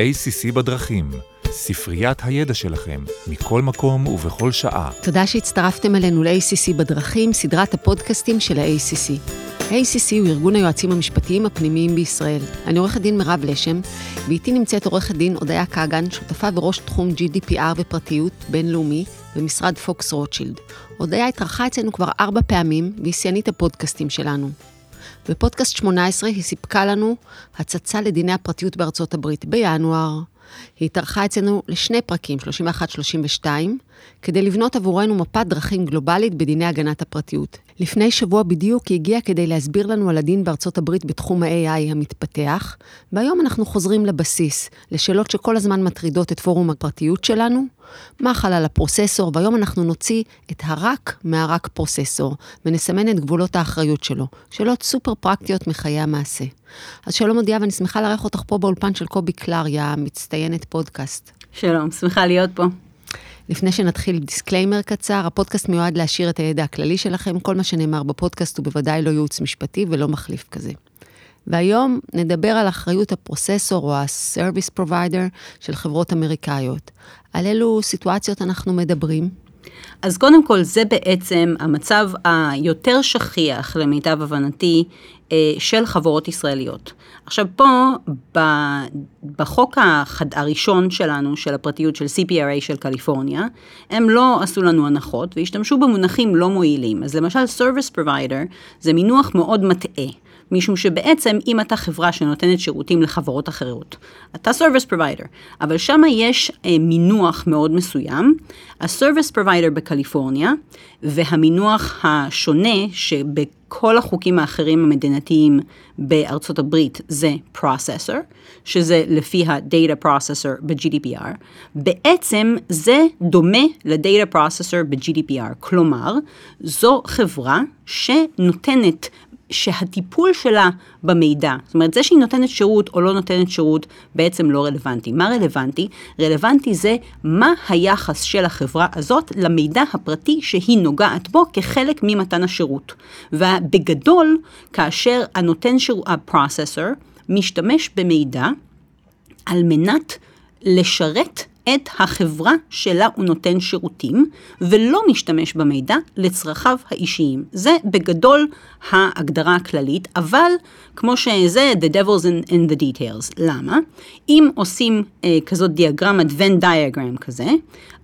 ACC בדרכים, ספריית הידע שלכם, מכל מקום ובכל שעה. תודה שהצטרפתם אלינו ל-ACC בדרכים, סדרת הפודקאסטים של ה-ACC. ACC הוא ארגון היועצים המשפטיים הפנימיים בישראל. אני עורכת דין מירב לשם, ואיתי נמצאת עורכת דין הודיה כגן, שותפה וראש תחום GDPR ופרטיות בינלאומי במשרד פוקס רוטשילד. הודיה התארחה אצלנו כבר ארבע פעמים, והיא שיאנית הפודקאסטים שלנו. בפודקאסט 18 היא סיפקה לנו הצצה לדיני הפרטיות בארצות הברית בינואר. היא התארחה אצלנו לשני פרקים, 31-32, כדי לבנות עבורנו מפת דרכים גלובלית בדיני הגנת הפרטיות. לפני שבוע בדיוק היא הגיעה כדי להסביר לנו על הדין בארצות הברית בתחום ה-AI המתפתח, והיום אנחנו חוזרים לבסיס, לשאלות שכל הזמן מטרידות את פורום הפרטיות שלנו, מה חל על הפרוססור, והיום אנחנו נוציא את ה"רק" מה"רק" processor, ונסמן את גבולות האחריות שלו. שאלות סופר פרקטיות מחיי המעשה. אז שלום הודיה, ואני שמחה לארח אותך פה באולפן של קובי קלריה, מצטיינת פודקאסט. שלום, שמחה להיות פה. לפני שנתחיל disclaimer קצר, הפודקאסט מיועד להשאיר את הידע הכללי שלכם, כל מה שנאמר בפודקאסט הוא בוודאי לא ייעוץ משפטי ולא מחליף כזה. והיום נדבר על אחריות ה processor או ה-service provider של חברות אמריקאיות. על אילו סיטואציות אנחנו מדברים? אז קודם כל, זה בעצם המצב היותר שכיח, למיטב הבנתי, של חברות ישראליות. עכשיו פה, בחוק הראשון שלנו, של הפרטיות של CPRA של קליפורניה, הם לא עשו לנו הנחות והשתמשו במונחים לא מועילים. אז למשל, Service Provider זה מינוח מאוד מטעה. משום שבעצם אם אתה חברה שנותנת שירותים לחברות אחרות, אתה service provider, אבל שם יש אה, מינוח מאוד מסוים, ה-service provider בקליפורניה, והמינוח השונה שבכל החוקים האחרים המדינתיים בארצות הברית זה processor, שזה לפי ה-data processor ב-GDPR, בעצם זה דומה ל-data processor ב-GDPR, כלומר, זו חברה שנותנת שהטיפול שלה במידע, זאת אומרת, זה שהיא נותנת שירות או לא נותנת שירות, בעצם לא רלוונטי. מה רלוונטי? רלוונטי זה מה היחס של החברה הזאת למידע הפרטי שהיא נוגעת בו כחלק ממתן השירות. ובגדול, כאשר הנותן שירות, הפרוססור, משתמש במידע על מנת לשרת את החברה שלה הוא נותן שירותים, ולא משתמש במידע לצרכיו האישיים. זה בגדול ההגדרה הכללית, אבל כמו שזה, the devil's in, in the details. למה? אם עושים אה, כזאת דיאגרמת Venn diagram כזה,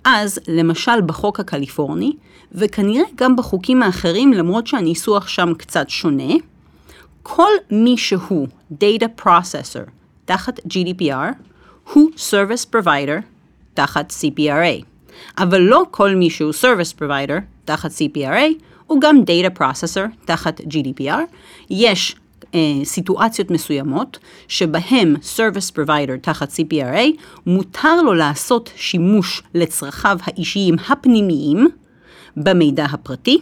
אז למשל בחוק הקליפורני, וכנראה גם בחוקים האחרים, למרות שהניסוח שם קצת שונה, כל מי שהוא Data Processor תחת GDPR, הוא Service Provider תחת CPRA. אבל לא כל מי שהוא Service Provider תחת CPRA, הוא גם Data Processor תחת GDPR. יש אה, סיטואציות מסוימות שבהם Service Provider תחת CPRA, מותר לו לעשות שימוש לצרכיו האישיים הפנימיים במידע הפרטי.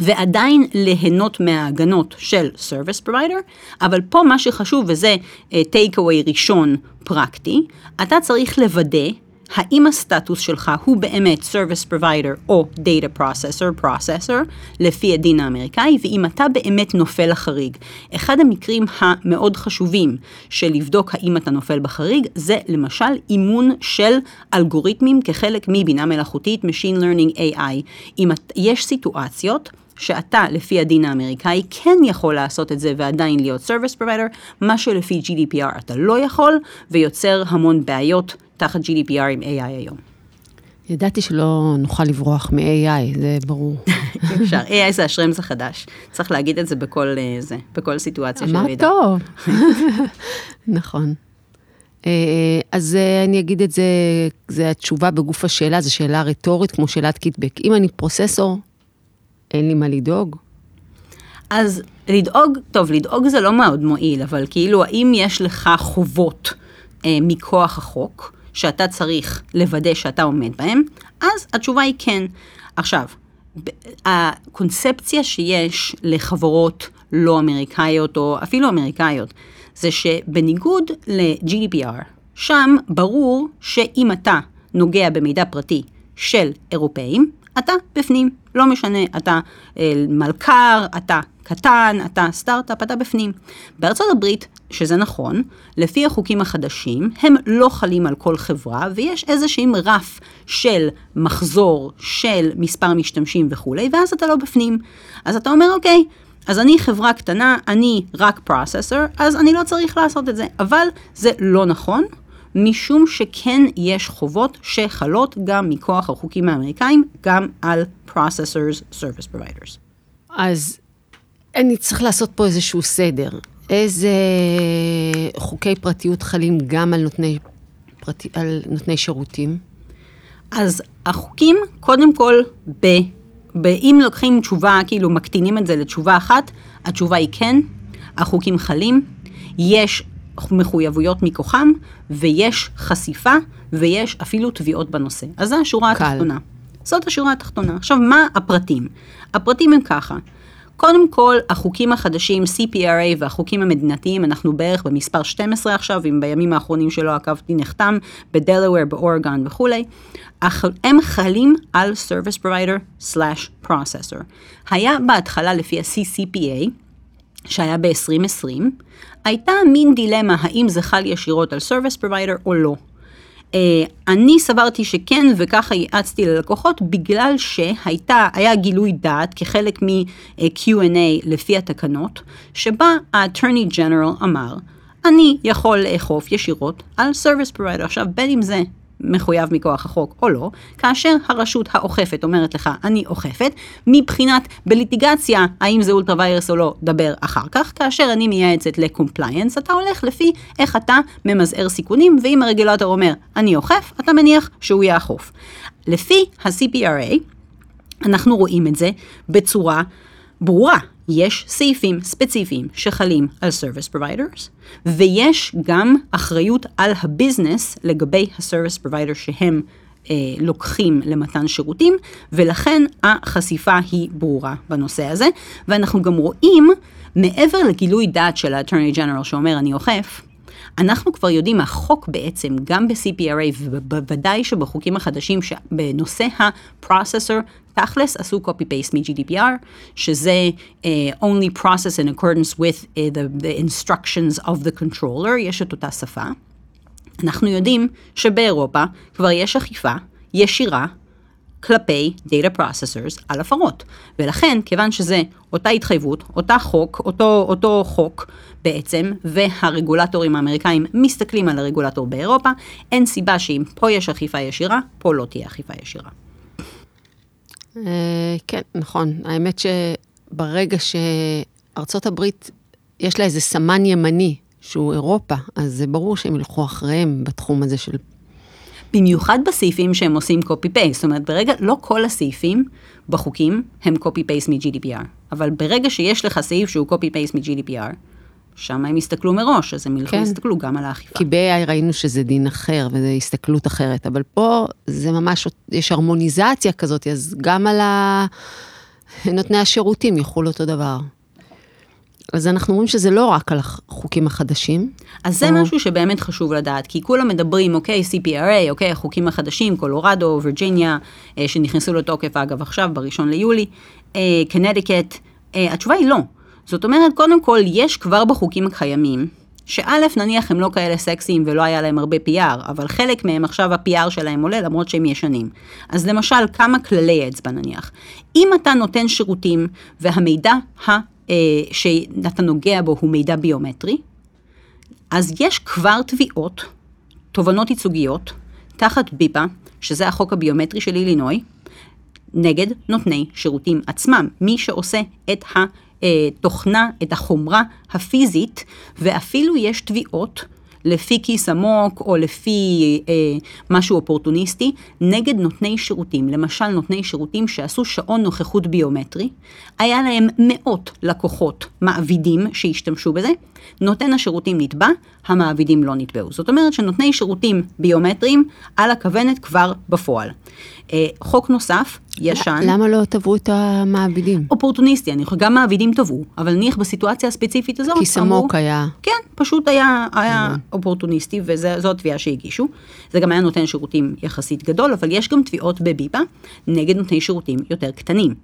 ועדיין ליהנות מההגנות של Service Provider, אבל פה מה שחשוב, וזה uh, take away ראשון פרקטי, אתה צריך לוודא האם הסטטוס שלך הוא באמת Service Provider או Data Processor, Processor, לפי הדין האמריקאי, ואם אתה באמת נופל לחריג. אחד המקרים המאוד חשובים של לבדוק האם אתה נופל בחריג, זה למשל אימון של אלגוריתמים כחלק מבינה מלאכותית, Machine Learning AI. אם יש סיטואציות, שאתה, לפי הדין האמריקאי, כן יכול לעשות את זה ועדיין להיות Service Provider, מה שלפי GDPR אתה לא יכול, ויוצר המון בעיות תחת GDPR עם AI היום. ידעתי שלא נוכל לברוח מ-AI, זה ברור. אפשר, AI זה השרמס החדש. צריך להגיד את זה בכל, אה, זה, בכל סיטואציה של מידע. אמרת טוב. נכון. אה, אז אה, אני אגיד את זה, זה התשובה בגוף השאלה, זו שאלה רטורית כמו שאלת קיטבק. אם אני פרוססור, אין לי מה לדאוג? אז לדאוג, טוב, לדאוג זה לא מאוד מועיל, אבל כאילו, האם יש לך חובות אה, מכוח החוק? שאתה צריך לוודא שאתה עומד בהם, אז התשובה היא כן. עכשיו, הקונספציה שיש לחברות לא אמריקאיות או אפילו אמריקאיות, זה שבניגוד ל-GDPR, שם ברור שאם אתה נוגע במידע פרטי של אירופאים, אתה בפנים, לא משנה, אתה אה, מלכ"ר, אתה קטן, אתה סטארט-אפ, אתה בפנים. בארצות הברית שזה נכון, לפי החוקים החדשים, הם לא חלים על כל חברה, ויש איזשהם רף של מחזור, של מספר משתמשים וכולי, ואז אתה לא בפנים. אז אתה אומר, אוקיי, אז אני חברה קטנה, אני רק פרוססור, אז אני לא צריך לעשות את זה. אבל זה לא נכון, משום שכן יש חובות שחלות גם מכוח החוקים האמריקאים, גם על processors, service providers. אז אני צריך לעשות פה איזשהו סדר. איזה חוקי פרטיות חלים גם על נותני, פרטי, על נותני שירותים? אז החוקים, קודם כל, ב, ב, אם לוקחים תשובה, כאילו מקטינים את זה לתשובה אחת, התשובה היא כן, החוקים חלים, יש מחויבויות מכוחם, ויש חשיפה, ויש אפילו תביעות בנושא. אז זו השורה קל. התחתונה. זאת השורה התחתונה. עכשיו, מה הפרטים? הפרטים הם ככה. קודם כל, החוקים החדשים, CPRA והחוקים המדינתיים, אנחנו בערך במספר 12 עכשיו, אם בימים האחרונים שלא עקבתי נחתם, בדלוור, באורגון וכולי, הם חלים על Service Provider/Processor. היה בהתחלה לפי ה-CCPA, שהיה ב-2020, הייתה מין דילמה האם זה חל ישירות על Service Provider או לא. Uh, אני סברתי שכן, וככה יעצתי ללקוחות, בגלל שהייתה, היה גילוי דעת כחלק מ-Q&A לפי התקנות, שבה ה-Attorney General אמר, אני יכול לאכוף ישירות על Service Provider. עכשיו, בין אם זה מחויב מכוח החוק או לא, כאשר הרשות האוכפת אומרת לך, אני אוכפת, מבחינת בליטיגציה, האם זה ultra vires או לא, דבר אחר כך, כאשר אני מייעצת ל compliance, אתה הולך לפי איך אתה ממזער סיכונים, ואם הרגולטור אומר, אני אוכף, אתה מניח שהוא יאכוף. לפי ה-CPRA, אנחנו רואים את זה בצורה ברורה. יש סעיפים ספציפיים שחלים על Service Providers, ויש גם אחריות על ה business לגבי ה-Service Provider שהם אה, לוקחים למתן שירותים, ולכן החשיפה היא ברורה בנושא הזה, ואנחנו גם רואים, מעבר לגילוי דעת של ה-Attorney General שאומר אני אוכף, אנחנו כבר יודעים מהחוק בעצם, גם ב-CPRA ובוודאי שבחוקים החדשים בנושא ה-processor, תכלס עשו copy-paste מ-GDPR, שזה uh, only process in accordance with uh, the, the instructions of the controller, יש את אותה שפה. אנחנו יודעים שבאירופה כבר יש אכיפה ישירה כלפי Data Processors על הפרות. ולכן, כיוון שזה אותה התחייבות, אותה חוק, אותו, אותו חוק בעצם, והרגולטורים האמריקאים מסתכלים על הרגולטור באירופה, אין סיבה שאם פה יש אכיפה ישירה, פה לא תהיה אכיפה ישירה. אה, כן, נכון. האמת שברגע שארצות הברית, יש לה איזה סמן ימני, שהוא אירופה, אז זה ברור שהם ילכו אחריהם בתחום הזה של במיוחד בסעיפים שהם עושים copy-paste. זאת אומרת, ברגע, לא כל הסעיפים בחוקים הם copy-paste מ-GDPR, אבל ברגע שיש לך סעיף שהוא copy-paste מ-GDPR, שם הם יסתכלו מראש, אז הם ילכו כן. יסתכלו גם על האכיפה. כי ב-AI ראינו שזה דין אחר וזו הסתכלות אחרת, אבל פה זה ממש, יש הרמוניזציה כזאת, אז גם על ה... נותני השירותים יחול אותו דבר. אז אנחנו אומרים שזה לא רק על החוקים החדשים. אז זה. משהו שבאמת חשוב לדעת, כי כולם מדברים, אוקיי, CPRA, אוקיי, החוקים החדשים, קולורדו, וירג'יניה, אה, שנכנסו לתוקף, אגב, עכשיו, בראשון ליולי, אה, קנדיקט, אה, התשובה היא לא. זאת אומרת, קודם כל, יש כבר בחוקים הקיימים, שא', נניח הם לא כאלה סקסיים ולא היה להם הרבה PR, אבל חלק מהם עכשיו ה-PR שלהם עולה למרות שהם ישנים. אז למשל, כמה כללי אצבע נניח. אם אתה נותן שירותים והמידע ה... אה, שאתה נוגע בו הוא מידע ביומטרי, אז יש כבר תביעות, תובנות ייצוגיות, תחת ביפה, שזה החוק הביומטרי של אילינוי, נגד נותני שירותים עצמם, מי שעושה את התוכנה, את החומרה הפיזית, ואפילו יש תביעות לפי כיס עמוק או לפי אה, משהו אופורטוניסטי, נגד נותני שירותים, למשל נותני שירותים שעשו שעון נוכחות ביומטרי, היה להם מאות לקוחות מעבידים שהשתמשו בזה, נותן השירותים נתבע, המעבידים לא נתבעו. זאת אומרת שנותני שירותים ביומטריים על הכוונת כבר בפועל. אה, חוק נוסף, ישן. למה לא תבעו את המעבידים? אופורטוניסטי, אני חושבת, גם מעבידים תבעו, אבל נניח בסיטואציה הספציפית הזאת, כי סמוק היה. כן, פשוט היה, היה אופורטוניסטי, וזו התביעה שהגישו. זה גם היה נותן שירותים יחסית גדול, אבל יש גם תביעות בביבה נגד נותני שירותים יותר קטנים.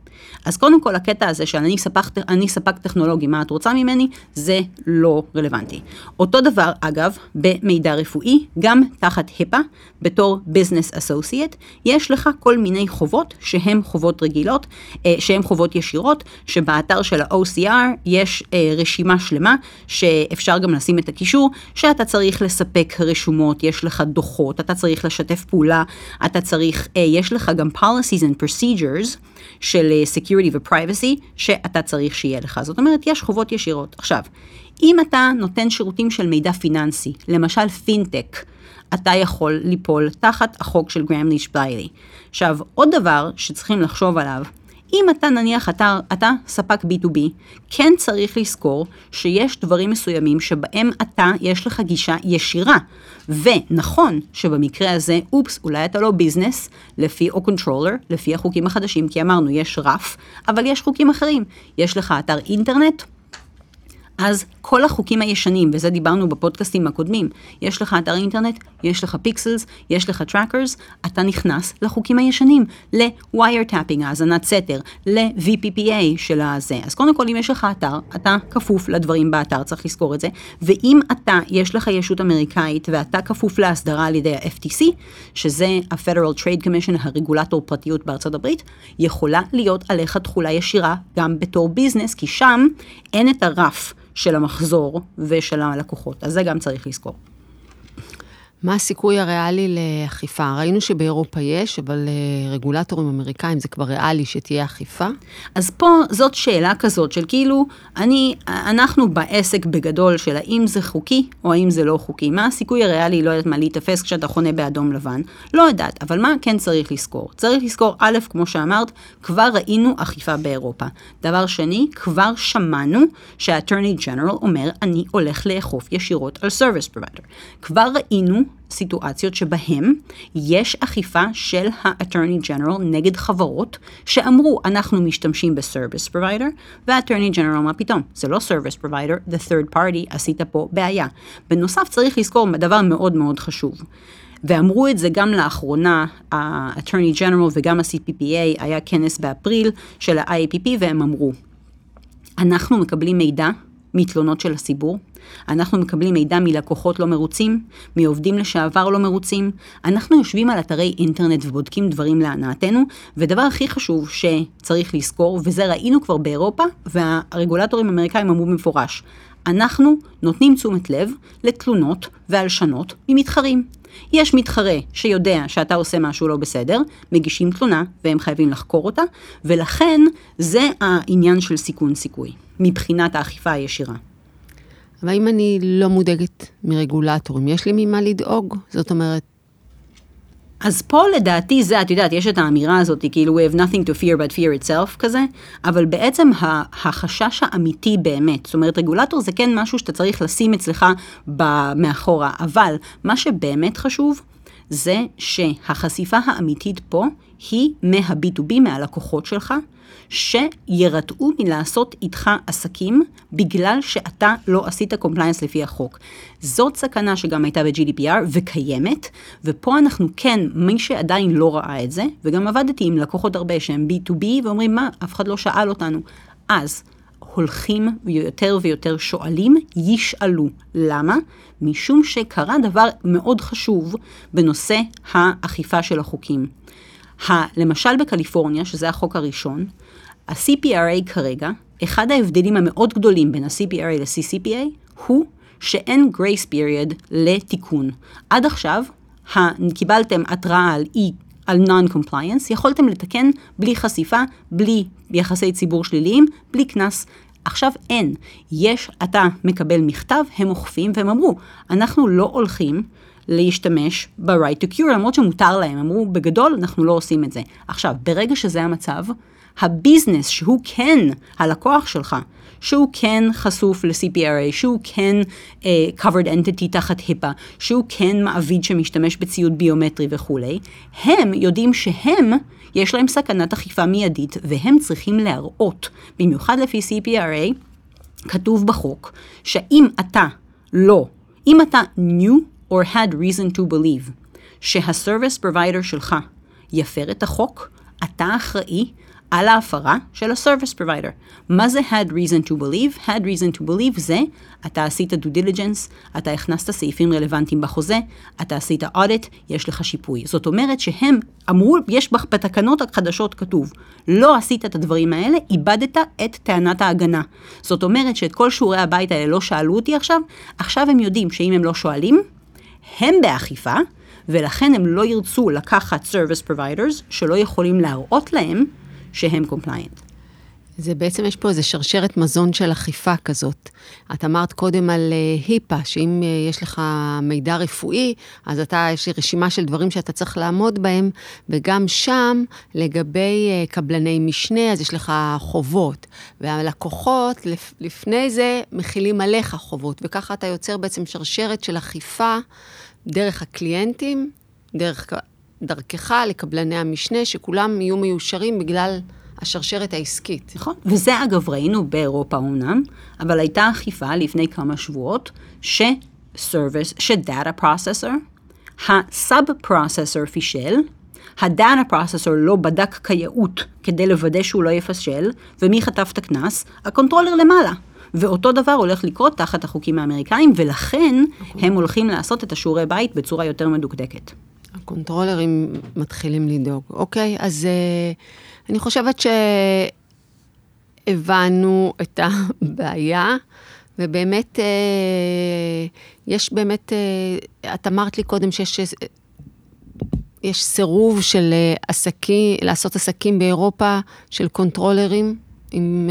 אז קודם כל, הקטע הזה שאני ספק, אני ספק טכנולוגי, מה את רוצה ממני, זה לא רלוונטי. אותו דבר, אגב, במידע רפואי, גם תחת HIPAA, בתור Business Associate, יש לך כל מיני חובות שהן חובות רגילות, אה, שהן חובות ישירות, שבאתר של ה-OCR יש אה, רשימה שלמה, שאפשר גם לשים את הקישור, שאתה צריך לספק רשומות, יש לך דוחות, אתה צריך לשתף פעולה, אתה צריך, אה, יש לך גם policies and procedures של security ו-privacy, שאתה צריך שיהיה לך. זאת אומרת, יש חובות ישירות. עכשיו, אם אתה נותן שירותים של מידע פיננסי, למשל פינטק, אתה יכול ליפול תחת החוק של גרם ליש בליילי. עכשיו, עוד דבר שצריכים לחשוב עליו, אם אתה נניח אתה, אתה ספק B2B, כן צריך לזכור שיש דברים מסוימים שבהם אתה, יש לך גישה ישירה. ונכון שבמקרה הזה, אופס, אולי אתה לא business, לפי או controller, לפי החוקים החדשים, כי אמרנו, יש רף, אבל יש חוקים אחרים. יש לך אתר אינטרנט, אז כל החוקים הישנים, וזה דיברנו בפודקאסטים הקודמים, יש לך אתר אינטרנט, יש לך pixels, יש לך trackers, אתה נכנס לחוקים הישנים, ל-wire tapping, האזנת סתר, ל-VPPA של הזה. אז קודם כל, אם יש לך אתר, אתה כפוף לדברים באתר, צריך לזכור את זה, ואם אתה, יש לך ישות אמריקאית ואתה כפוף להסדרה על ידי ה-FTC, שזה ה-Federal Trade Commission, הרגולטור פרטיות בארצות הברית, יכולה להיות עליך תכולה ישירה גם בתור ביזנס, כי שם אין את הרף. של המחזור ושל הלקוחות, אז זה גם צריך לזכור. מה הסיכוי הריאלי לאכיפה? ראינו שבאירופה יש, אבל אה, רגולטורים אמריקאים זה כבר ריאלי שתהיה אכיפה? אז פה זאת שאלה כזאת של כאילו, אני, אנחנו בעסק בגדול של האם זה חוקי או האם זה לא חוקי. מה הסיכוי הריאלי, לא יודעת מה, להיתפס כשאתה חונה באדום לבן? לא יודעת, אבל מה כן צריך לזכור? צריך לזכור, א', כמו שאמרת, כבר ראינו אכיפה באירופה. דבר שני, כבר שמענו שה-Attorney General אומר, אני הולך לאכוף ישירות על Service Provider. כבר ראינו סיטואציות שבהם יש אכיפה של ה-Attorney General נגד חברות שאמרו, אנחנו משתמשים ב-Service Provider, וה-Attorney General, מה פתאום? זה לא Service Provider, the third party, עשית פה בעיה. בנוסף, צריך לזכור דבר מאוד מאוד חשוב. ואמרו את זה גם לאחרונה, ה-Attorney General וגם ה-CPPA, היה כנס באפריל של ה-IAPP, והם אמרו, אנחנו מקבלים מידע מתלונות של הציבור, אנחנו מקבלים מידע מלקוחות לא מרוצים, מעובדים לשעבר לא מרוצים, אנחנו יושבים על אתרי אינטרנט ובודקים דברים להנאתנו, ודבר הכי חשוב שצריך לזכור, וזה ראינו כבר באירופה, והרגולטורים האמריקאים אמרו במפורש, אנחנו נותנים תשומת לב לתלונות והלשנות ממתחרים. יש מתחרה שיודע שאתה עושה משהו לא בסדר, מגישים תלונה והם חייבים לחקור אותה, ולכן זה העניין של סיכון סיכוי, מבחינת האכיפה הישירה. אבל אם אני לא מודאגת מרגולטורים, יש לי ממה לדאוג? זאת אומרת... אז פה לדעתי זה, את יודעת, יש את האמירה הזאת, כאילו we have nothing to fear but fear itself כזה, אבל בעצם החשש האמיתי באמת, זאת אומרת רגולטור זה כן משהו שאתה צריך לשים אצלך מאחורה, אבל מה שבאמת חשוב זה שהחשיפה האמיתית פה היא מה-B2B, מהלקוחות שלך, שירתעו מלעשות איתך עסקים בגלל שאתה לא עשית compliance לפי החוק. זאת סכנה שגם הייתה ב-GDPR וקיימת, ופה אנחנו כן, מי שעדיין לא ראה את זה, וגם עבדתי עם לקוחות הרבה שהם B2B ואומרים מה, אף אחד לא שאל אותנו. אז הולכים ויותר ויותר שואלים, ישאלו. למה? משום שקרה דבר מאוד חשוב בנושא האכיפה של החוקים. ה, למשל בקליפורניה, שזה החוק הראשון, ה-CPRA כרגע, אחד ההבדלים המאוד גדולים בין ה-CPRA ל-CCPA הוא שאין גרייס פיריוד לתיקון. עד עכשיו, קיבלתם התראה על אי על non-compliance, יכולתם לתקן בלי חשיפה, בלי יחסי ציבור שליליים, בלי קנס. עכשיו אין. יש, אתה מקבל מכתב, הם אוכפים, והם אמרו, אנחנו לא הולכים להשתמש ב-right to cure, למרות שמותר להם, אמרו, בגדול, אנחנו לא עושים את זה. עכשיו, ברגע שזה המצב, הביזנס שהוא כן הלקוח שלך, שהוא כן חשוף ל-CPRA, שהוא כן uh, covered entity תחת היפה, שהוא כן מעביד שמשתמש בציוד ביומטרי וכולי, הם יודעים שהם, יש להם סכנת אכיפה מיידית, והם צריכים להראות, במיוחד לפי CPRA, כתוב בחוק, שאם אתה לא, אם אתה knew or had reason to believe שה-service provider שלך יפר את החוק, אתה אחראי על ההפרה של ה-service provider. מה זה had reason to believe? had reason to believe זה, אתה עשית due diligence, אתה הכנסת סעיפים רלוונטיים בחוזה, אתה עשית audit, יש לך שיפוי. זאת אומרת שהם אמרו, יש בתקנות החדשות כתוב, לא עשית את הדברים האלה, איבדת את טענת ההגנה. זאת אומרת שאת כל שיעורי הבית האלה לא שאלו אותי עכשיו, עכשיו הם יודעים שאם הם לא שואלים, הם באכיפה, ולכן הם לא ירצו לקחת service providers שלא יכולים להראות להם שהם compliant. זה בעצם, יש פה איזה שרשרת מזון של אכיפה כזאת. את אמרת קודם על היפה, uh, שאם uh, יש לך מידע רפואי, אז אתה, יש לי רשימה של דברים שאתה צריך לעמוד בהם, וגם שם, לגבי uh, קבלני משנה, אז יש לך חובות. והלקוחות, לפ, לפני זה, מכילים עליך חובות, וככה אתה יוצר בעצם שרשרת של אכיפה דרך הקליינטים, דרך, דרכך לקבלני המשנה, שכולם יהיו מיושרים בגלל... השרשרת העסקית. נכון, וזה אגב ראינו באירופה אומנם, אבל הייתה אכיפה לפני כמה שבועות, ש-Service, ש-Data Processor, ה-Sub Processor פישל, ה data processor לא בדק כיאות כדי לוודא שהוא לא יפשל, ומי חטף את הקנס? ה controller למעלה. ואותו דבר הולך לקרות תחת החוקים האמריקאים, ולכן okay. הם הולכים לעשות את השיעורי בית בצורה יותר מדוקדקת. הcontrollerים מתחילים לדאוג. אוקיי, אז... Uh... אני חושבת שהבנו את הבעיה, ובאמת, אה, יש באמת, אה, את אמרת לי קודם שיש יש סירוב של עסקים, לעשות עסקים באירופה של controllerים עם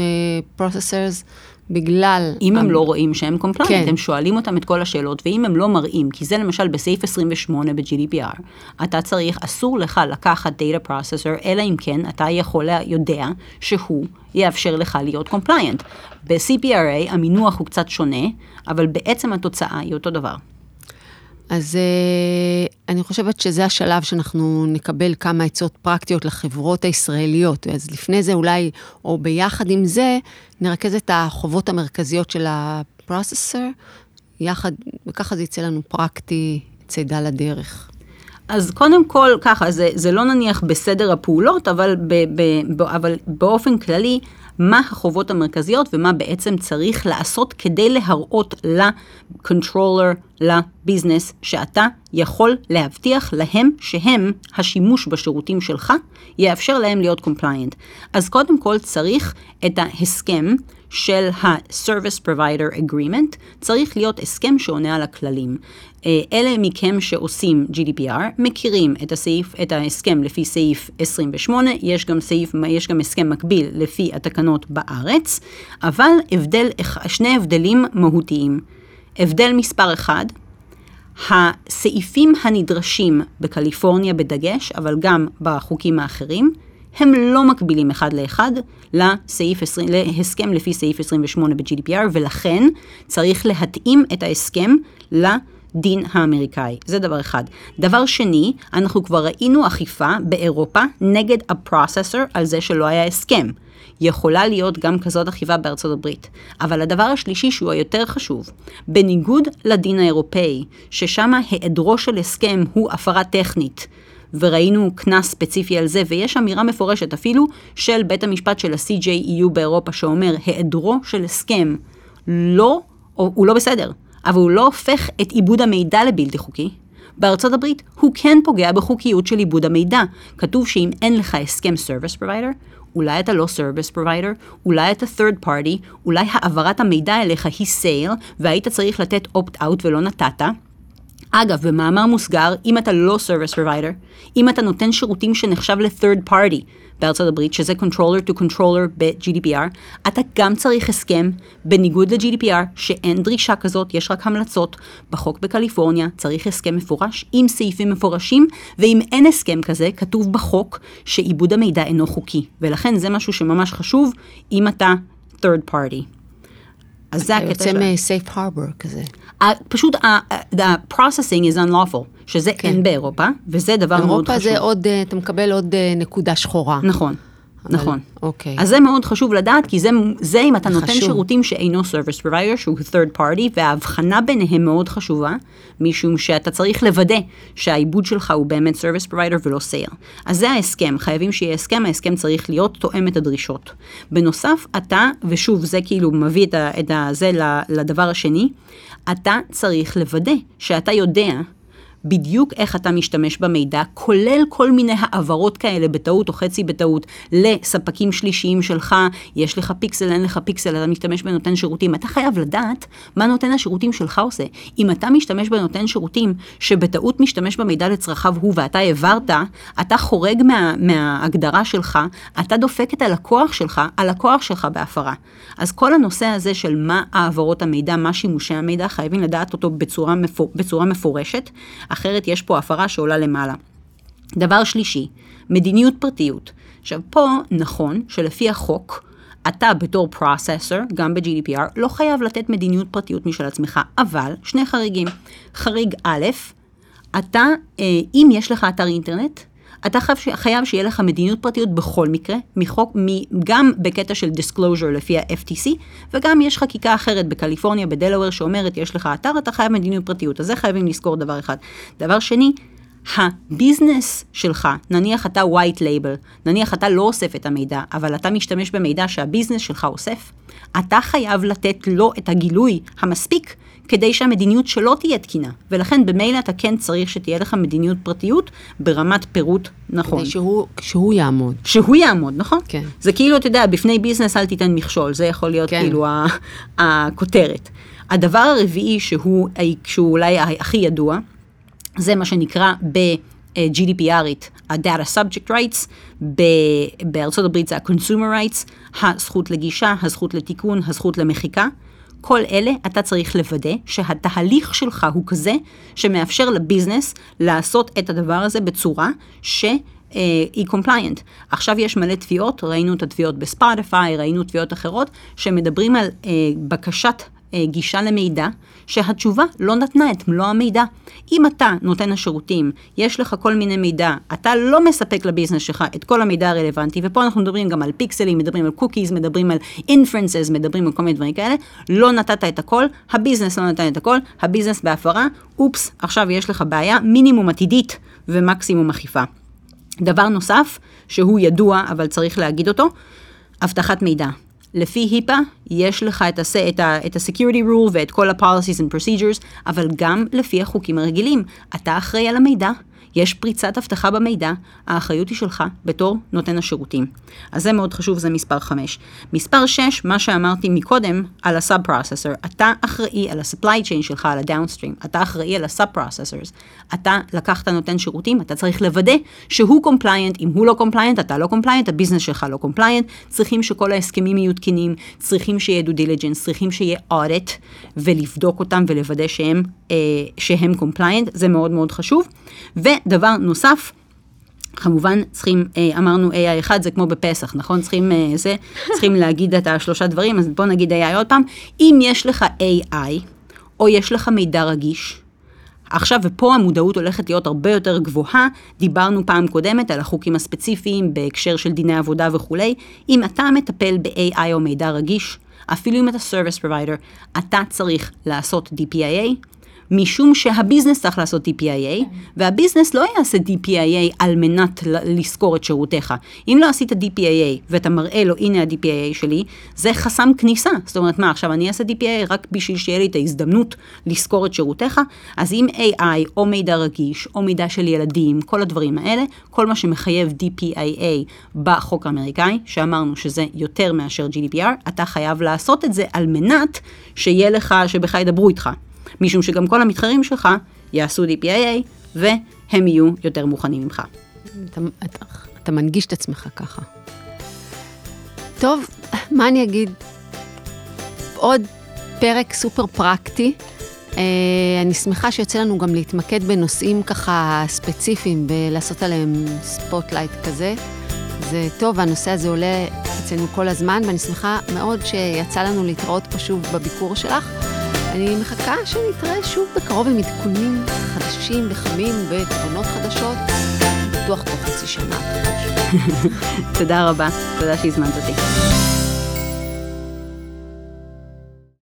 processors. בגלל... אם הם לא רואים שהם compliant, כן. הם שואלים אותם את כל השאלות, ואם הם לא מראים, כי זה למשל בסעיף 28 ב-GDPR, אתה צריך, אסור לך לקחת Data Processor, אלא אם כן אתה יכול, יודע שהוא יאפשר לך להיות compliant. ב-CPRA המינוח הוא קצת שונה, אבל בעצם התוצאה היא אותו דבר. אז uh, אני חושבת שזה השלב שאנחנו נקבל כמה עצות פרקטיות לחברות הישראליות. אז לפני זה אולי, או ביחד עם זה, נרכז את החובות המרכזיות של ה processor, יחד, וככה זה יצא לנו פרקטי, צידה לדרך. אז קודם כל, ככה, זה, זה לא נניח בסדר הפעולות, אבל, ב, ב, ב, אבל באופן כללי, מה החובות המרכזיות ומה בעצם צריך לעשות כדי להראות ל controller, ל business, שאתה יכול להבטיח להם שהם, השימוש בשירותים שלך, יאפשר להם להיות compliant. אז קודם כל צריך את ההסכם של ה-Service Provider Agreement, צריך להיות הסכם שעונה על הכללים. אה, אלה מכם שעושים GDPR מכירים את הסעיף, את ההסכם לפי סעיף 28, יש גם סעיף, יש גם הסכם מקביל לפי התקנות בארץ, אבל הבדל, שני הבדלים מהותיים. הבדל מספר אחד, הסעיפים הנדרשים בקליפורניה בדגש, אבל גם בחוקים האחרים, הם לא מקבילים אחד לאחד לסעיף 20, להסכם לפי סעיף 28 ב-GDPR, ולכן צריך להתאים את ההסכם לדין האמריקאי. זה דבר אחד. דבר שני, אנחנו כבר ראינו אכיפה באירופה נגד הפרוססור על זה שלא היה הסכם. יכולה להיות גם כזאת אכיפה בארצות הברית. אבל הדבר השלישי שהוא היותר חשוב, בניגוד לדין האירופאי, ששם היעדרו של הסכם הוא הפרה טכנית, וראינו קנס ספציפי על זה, ויש אמירה מפורשת אפילו של בית המשפט של ה-CJEU באירופה שאומר, היעדרו של הסכם לא, הוא לא בסדר, אבל הוא לא הופך את עיבוד המידע לבלתי חוקי. בארצות הברית הוא כן פוגע בחוקיות של עיבוד המידע. כתוב שאם אין לך הסכם service provider, אולי אתה לא service provider, אולי אתה third party, אולי העברת המידע אליך היא sale, והיית צריך לתת opt-out ולא נתת, אגב, במאמר מוסגר, אם אתה לא Service Provider, אם אתה נותן שירותים שנחשב ל-third party, בארצות הברית, שזה controller to controller ב-GDPR, אתה גם צריך הסכם, בניגוד ל-GDPR, שאין דרישה כזאת, יש רק המלצות. בחוק בקליפורניה צריך הסכם מפורש עם סעיפים מפורשים, ואם אין הסכם כזה, כתוב בחוק שעיבוד המידע אינו חוקי. ולכן זה משהו שממש חשוב, אם אתה third party. אז זה הקטע יוצא של... מ-safe harbor כזה. פשוט ה-processing is unlawful, שזה כן. אין באירופה, וזה דבר מאוד אירופה חשוב. זה עוד, אה, אתה מקבל עוד אה, נקודה שחורה. נכון, אבל- נכון. אוקיי. אז זה מאוד חשוב לדעת, כי זה, זה אם אתה נותן חשוב. שירותים שאינו service provider, שהוא third party, וההבחנה ביניהם מאוד חשובה, משום שאתה צריך לוודא שהעיבוד שלך הוא באמת service provider ולא סייר. אז זה ההסכם, חייבים שיהיה הסכם, ההסכם צריך להיות תואם את הדרישות. בנוסף, אתה, ושוב, זה כאילו מביא את, ה, את ה, זה ל- לדבר השני, אתה צריך לוודא שאתה יודע בדיוק איך אתה משתמש במידע, כולל כל מיני העברות כאלה בטעות או חצי בטעות לספקים שלישיים שלך, יש לך פיקסל, אין לך פיקסל, אתה משתמש בנותן שירותים. אתה חייב לדעת מה נותן השירותים שלך עושה. אם אתה משתמש בנותן שירותים שבטעות משתמש במידע לצרכיו הוא ואתה העברת, אתה חורג מה, מההגדרה שלך, אתה דופק את הלקוח שלך, הלקוח שלך בהפרה. אז כל הנושא הזה של מה העברות המידע, מה שימושי המידע, חייבים לדעת אותו בצורה, מפור, בצורה מפורשת, אחרת יש פה הפרה שעולה למעלה. דבר שלישי, מדיניות פרטיות. עכשיו פה נכון שלפי החוק, אתה בתור פרוססור, גם ב-GDPR, לא חייב לתת מדיניות פרטיות משל עצמך, אבל שני חריגים. חריג א', אתה, אה, אם יש לך אתר אינטרנט, אתה חייב, חייב שיהיה לך מדיניות פרטיות בכל מקרה, מחוק, מ, גם בקטע של disclosure לפי ה-FTC, וגם יש חקיקה אחרת בקליפורניה, בדלוור, שאומרת, יש לך אתר, אתה חייב מדיניות פרטיות. אז זה חייבים לזכור דבר אחד. דבר שני, הביזנס שלך, נניח אתה white label, נניח אתה לא אוסף את המידע, אבל אתה משתמש במידע שהביזנס שלך אוסף, אתה חייב לתת לו את הגילוי המספיק כדי שהמדיניות שלו תהיה תקינה. ולכן במילא אתה כן צריך שתהיה לך מדיניות פרטיות ברמת פירוט נכון. כדי שהוא, שהוא יעמוד. שהוא יעמוד, נכון? כן. זה כאילו, אתה יודע, בפני ביזנס אל תיתן מכשול, זה יכול להיות כן. כאילו הכותרת. הדבר הרביעי שהוא, שהוא אולי הכי ידוע, זה מה שנקרא ב-GDPRית, ה-Data Subject Rights, ב- בארצות הברית זה ה-Consumer Rights, הזכות לגישה, הזכות לתיקון, הזכות למחיקה. כל אלה אתה צריך לוודא שהתהליך שלך הוא כזה שמאפשר ל business לעשות את הדבר הזה בצורה ש... אה, היא compliant. עכשיו יש מלא תביעות, ראינו את התביעות בספוטיפיי, ראינו תביעות אחרות, שמדברים על אה, בקשת גישה למידע, שהתשובה לא נתנה את מלוא המידע. אם אתה נותן השירותים, יש לך כל מיני מידע, אתה לא מספק ל business שלך את כל המידע הרלוונטי, ופה אנחנו מדברים גם על פיקסלים, מדברים על קוקיז, מדברים על inferences, מדברים על כל מיני דברים כאלה, לא נתת את הכל, ה business לא נתן את הכל, ה business בהפרה, אופס, עכשיו יש לך בעיה מינימום עתידית ומקסימום אכיפה. דבר נוסף, שהוא ידוע, אבל צריך להגיד אותו, אבטחת מידע. לפי HIPAA, יש לך את, הס... את, ה... את ה-security rule ואת כל ה-policies and procedures, אבל גם לפי החוקים הרגילים. אתה אחראי על המידע, יש פריצת אבטחה במידע, האחריות היא שלך בתור נותן השירותים. אז זה מאוד חשוב, זה מספר 5. מספר 6, מה שאמרתי מקודם על processor, אתה אחראי על ה-supply chain שלך, על ה-downstream, אתה אחראי על processors, אתה לקחת נותן שירותים, אתה צריך לוודא שהוא compliant, אם הוא לא compliant, אתה לא compliant, ה business שלך לא compliant, צריכים שכל ההסכמים יהיו תקינים, צריכים שיהיה due diligence, צריכים שיהיה audit, ולבדוק אותם ולוודא שהם, אה, שהם compliant, זה מאוד מאוד חשוב. ודבר נוסף, כמובן צריכים, אה, אמרנו AI אחד זה כמו בפסח, נכון? צריכים, אה, זה, צריכים להגיד את השלושה דברים, אז בוא נגיד AI עוד פעם. אם יש לך AI, או יש לך מידע רגיש, עכשיו, ופה המודעות הולכת להיות הרבה יותר גבוהה, דיברנו פעם קודמת על החוקים הספציפיים בהקשר של דיני עבודה וכולי. אם אתה מטפל ב-AI או מידע רגיש, אפילו אם אתה service provider, אתה צריך לעשות DPIA, משום שהביזנס צריך לעשות DPIA, והביזנס לא יעשה DPIA על מנת לשכור את שירותיך. אם לא עשית DPIA ואתה מראה לו, הנה ה-DPIA שלי, זה חסם כניסה. זאת אומרת, מה, עכשיו אני אעשה DPIA רק בשביל שיהיה לי את ההזדמנות לשכור את שירותיך? אז אם AI או מידע רגיש, או מידע של ילדים, כל הדברים האלה, כל מה שמחייב DPIA בחוק האמריקאי, שאמרנו שזה יותר מאשר GDPR, אתה חייב לעשות את זה על מנת שיהיה לך, שבכלל ידברו איתך. משום שגם כל המתחרים שלך יעשו DPIA, והם יהיו יותר מוכנים ממך. אתה, אתה, אתה מנגיש את עצמך ככה. טוב, מה אני אגיד? עוד פרק סופר פרקטי. אה, אני שמחה שיוצא לנו גם להתמקד בנושאים ככה ספציפיים ולעשות עליהם spotlight כזה. זה טוב, והנושא הזה עולה אצלנו כל הזמן, ואני שמחה מאוד שיצא לנו להתראות פה שוב בביקור שלך. אני מחכה שנתראה שוב בקרוב עם עדכונים חדשים וחמים ותכונות חדשות, בטוח תוך חצי שנה. תודה רבה, תודה שהזמנת אותי.